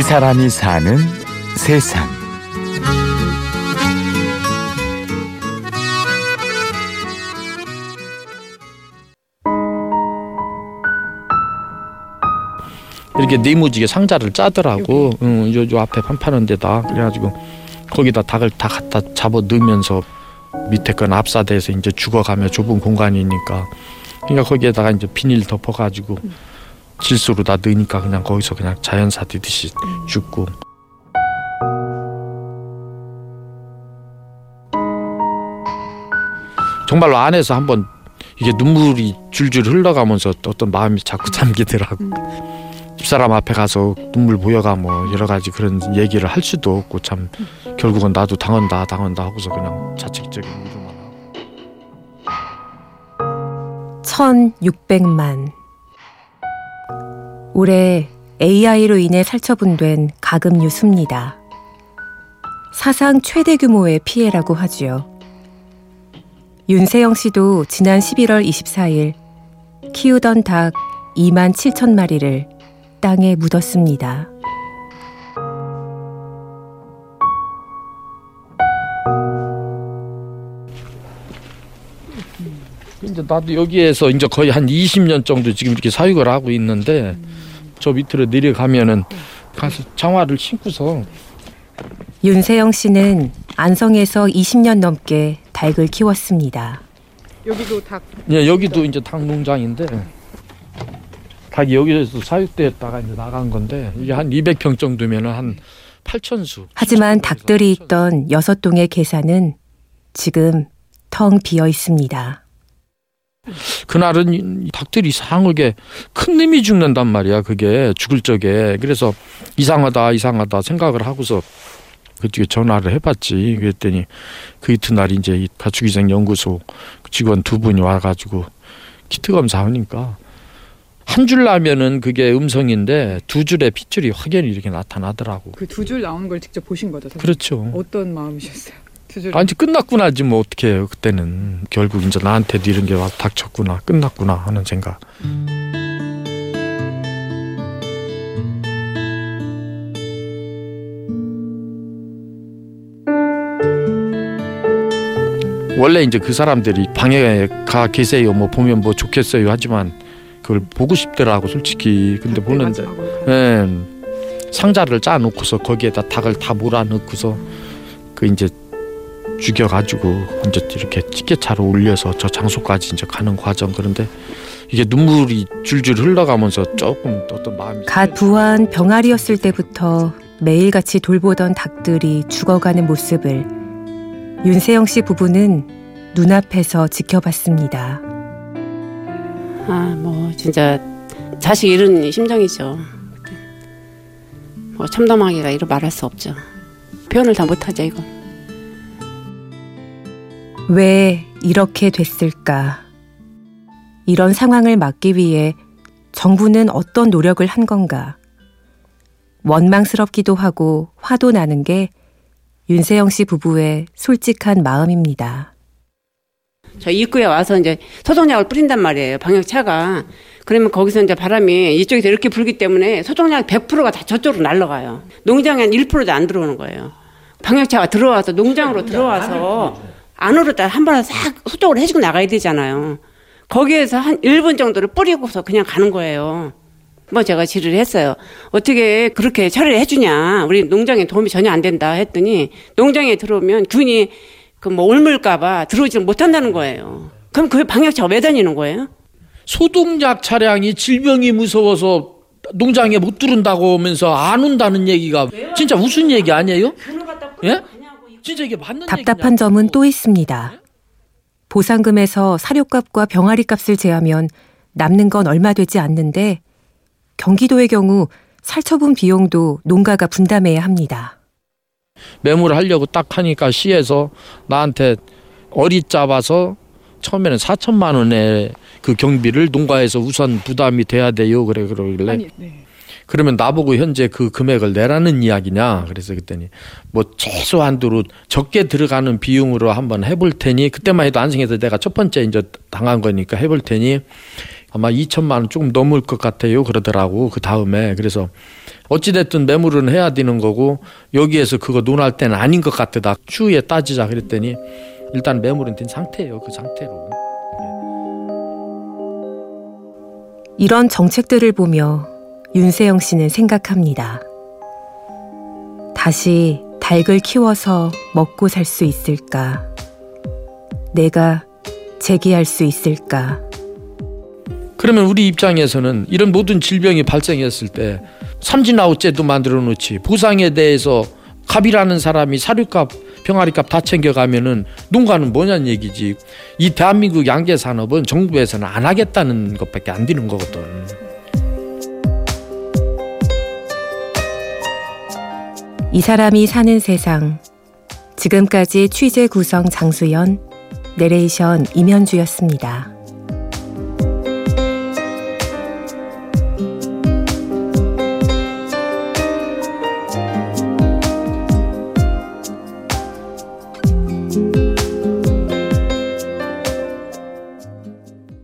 이 사람이 사는 세상. 이렇게 네모지게 상자를 짜더라고. 응, 요, 요 앞에 판파는 데다 그래가지고 거기다 닭을 다 갖다 잡아 넣으면서 밑에 건 압사돼서 이제 죽어가며 좁은 공간이니까 그러니까 거기에다가 이제 비닐 덮어가지고 질소로 다 넣으니까 그냥 거기서 그냥 자연사 되듯이 죽고. 정말로 안에서 한번 이게 눈물이 줄줄 흘러가면서 어떤 마음이 자꾸 잠기더라고. 집사람 앞에 가서 눈물 보여가 뭐 여러 가지 그런 얘기를 할 수도 없고 참 결국은 나도 당한다 당한다 하고서 그냥 자책적인 위로만 하고. 1600만 올해 AI로 인해 살처분된 가금류 수입니다. 사상 최대 규모의 피해라고 하지요. 윤세영 씨도 지난 11월 24일 키우던 닭 2만 7천 마리를 땅에 묻었습니다. 이제 나도 여기에서 이제 거의 한 20년 정도 지금 이렇게 사육을 하고 있는데 저 밑으로 내려가면은 가서 장화를 신고서 윤세영 씨는 안성에서 20년 넘게 닭을 키웠습니다. 여기도 닭 예, 여기도 이제 닭 농장인데 닭이 여기서 사육되었다가 이제 나간 건데 이게 한 200평 정도면은 한 8천 수. 하지만 닭들이 있던 여섯 동의 계산은 지금 텅 비어 있습니다. 그날은 이 닭들이 이상하게 큰 놈이 죽는단 말이야. 그게 죽을 적에 그래서 이상하다 이상하다 생각을 하고서 그쪽에 전화를 해봤지. 그랬더니 그 이튿날 이제 이 가축위생 연구소 직원 두 분이 와가지고 키트 검사하니까 한 줄 나면은 그게 음성인데 두 줄의 핏줄이 확연히 이렇게 나타나더라고. 그 두 줄 나오는 걸 직접 보신 거죠? 선생님? 그렇죠. 어떤 마음이셨어요? 두 줄. 아니 끝났구나지 뭐 어떻게 해요 그때는. 결국 이제 나한테도 이런 게 와서 닥쳤구나 끝났구나 하는 생각. 원래 이제 그 사람들이 방에 가 계세요 뭐 보면 뭐 좋겠어요 하지만 그걸 보고 싶더라고 솔직히. 근데 보는데 예, 상자를 짜 놓고서 거기에다 닭을 다 몰아 넣고서 그 이제 죽여가지고 이제 이렇게 찌개차로 올려서 저 장소까지 이제 가는 과정 그런데 이게 눈물이 줄줄 흘러가면서 조금 어떤 마음이 갓 부화한 병아리였을 때부터 매일같이 돌보던 닭들이 죽어가는 모습을 윤세영 씨 부부는 눈앞에서 지켜봤습니다. 아, 뭐 진짜 자식 잃은 심정이죠. 뭐 참담하기가 이루 말할 수 없죠. 표현을 다 못하죠 이거. 왜 이렇게 됐을까? 이런 상황을 막기 위해 정부는 어떤 노력을 한 건가? 원망스럽기도 하고 화도 나는 게 윤세영 씨 부부의 솔직한 마음입니다. 저 입구에 와서 이제 소독약을 뿌린단 말이에요. 방역차가. 그러면 거기서 이제 바람이 이쪽에서 이렇게 불기 때문에 소독약 100%가 다 저쪽으로 날아가요. 농장에 한 1%도 안 들어오는 거예요. 방역차가 들어와서 농장으로 들어와서 안으로 한 번에 싹 소독을 해주고 나가야 되잖아요. 거기에서 한 1분 정도를 뿌리고서 그냥 가는 거예요. 뭐 제가 질의를 했어요. 어떻게 그렇게 처리를 해주냐. 우리 농장에 도움이 전혀 안 된다 했더니 농장에 들어오면 균이 그뭐 옮을까봐 들어오지 못한다는 거예요. 그럼 그 방역차가 왜 다니는 거예요? 소독약 차량이 질병이 무서워서 농장에 못 들은다고 하면서 안 온다는 얘기가 진짜 무슨 얘기 아니에요? 예? 진짜 이게 맞는 답답한 점은 또 있습니다. 보상금에서 사료값과 병아리 값을 제하면 남는 건 얼마 되지 않는데 경기도의 경우 살처분 비용도 농가가 분담해야 합니다. 매물을 하려고 딱 하니까 시에서 나한테 어리 잡아서 처음에는 4천만 원의 그 경비를 농가에서 우선 부담이 돼야 돼요. 그래 그러길래 아니, 네. 그러면 나보고 현재 그 금액을 내라는 이야기냐? 그래서 그랬더니 뭐 최소한도로 적게 들어가는 비용으로 한번 해볼 테니 그때만 해도 안성에서 내가 첫 번째 이제 당한 거니까 해볼 테니 아마 2천만 원 조금 넘을 것 같아요. 그러더라고 그 다음에 그래서 어찌됐든 매물은 해야 되는 거고 여기에서 그거 논할 때는 아닌 것 같다. 추후에 따지자 그랬더니 일단 매물은 된 상태예요. 그 상태로. 이런 정책들을 보며 윤세영 씨는 생각합니다. 다시 닭을 키워서 먹고 살 수 있을까? 내가 재기할 수 있을까? 그러면 우리 입장에서는 이런 모든 질병이 발생했을 때 삼진아웃제도 만들어 놓지 보상에 대해서 갑이라는 사람이 사료값 병아리값 다 챙겨가면은 농가는 뭐냐는 얘기지 이 대한민국 양계 산업은 정부에서는 안 하겠다는 것밖에 안 되는 거거든. 이 사람이 사는 세상. 지금까지 취재 구성 장수연, 내레이션 임현주였습니다.